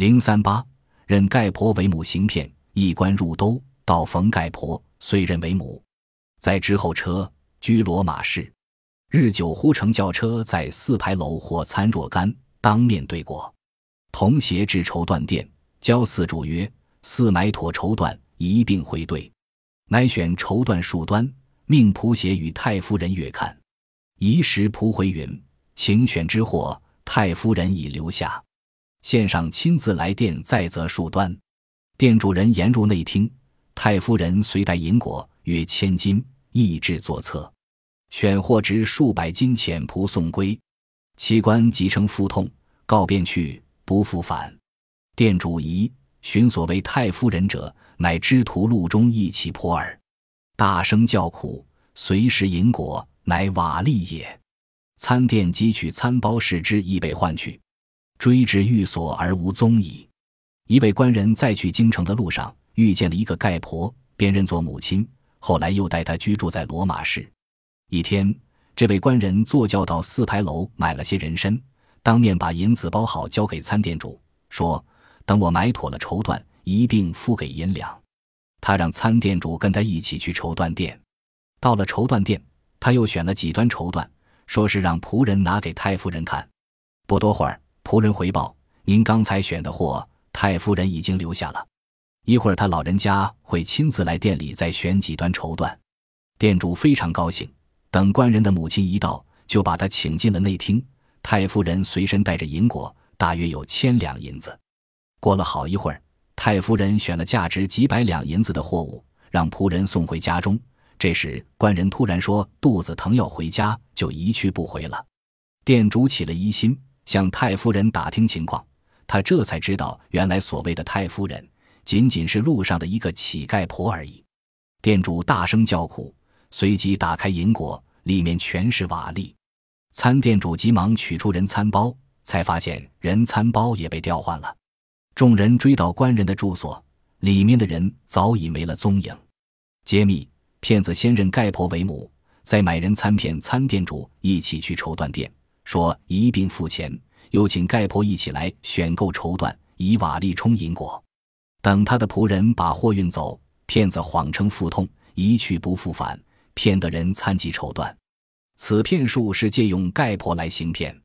零三八，认盖婆为母行骗，一官入兜，到逢盖婆，遂认为母。在之后车居罗马市，日久忽乘轿车在四牌楼或参若干，当面对过。同携至绸缎店，交四主曰：“四买妥绸缎，一并回对。”乃选绸缎数端，命仆携与太夫人阅看。移时仆回云：“请选之货，太夫人已留下。”线上亲自来电，再择数端。店主人言入内厅，太夫人随带银果约千金，意至作册。选货值数百金钱，仆送归。其官即称腹痛，告便去，不复返。店主疑，寻所谓太夫人者，乃知途路中一起婆耳，大声叫苦，随时银果，乃瓦砾也。餐店汲取餐包视之，亦被换去。追至寓所而无踪矣。一位官人在去京城的路上遇见了一个丐婆，便认作母亲。后来又带她居住在罗马市。一天，这位官人坐轿到四牌楼买了些人参，当面把银子包好交给餐店主，说：“等我买妥了绸缎，一并付给银两。”他让餐店主跟他一起去绸缎店。到了绸缎店，他又选了几端绸缎，说是让仆人拿给太夫人看。不多会儿。仆人回报：“您刚才选的货，太夫人已经留下了。一会儿他老人家会亲自来店里再选几端绸缎。”店主非常高兴。等官人的母亲一到，就把他请进了内厅。太夫人随身带着银果，大约有千两银子。过了好一会儿，太夫人选了价值几百两银子的货物，让仆人送回家中。这时，官人突然说肚子疼要回家，就一去不回了。店主起了疑心。向太夫人打听情况，他这才知道，原来所谓的太夫人仅仅是路上的一个乞丐婆而已。店主大声叫苦，随即打开银果，里面全是瓦砾。餐店主急忙取出人餐包，才发现人餐包也被调换了。众人追到官人的住所，里面的人早已没了踪影。揭秘：骗子先认丐婆为母，再买人餐骗餐店主一起去绸缎店。说一并付钱，又请盖婆一起来选购绸缎，以瓦砾充银果。等他的仆人把货运走，骗子谎称腹痛，一去不复返，骗得人参及绸缎。此骗术是借用盖婆来行骗。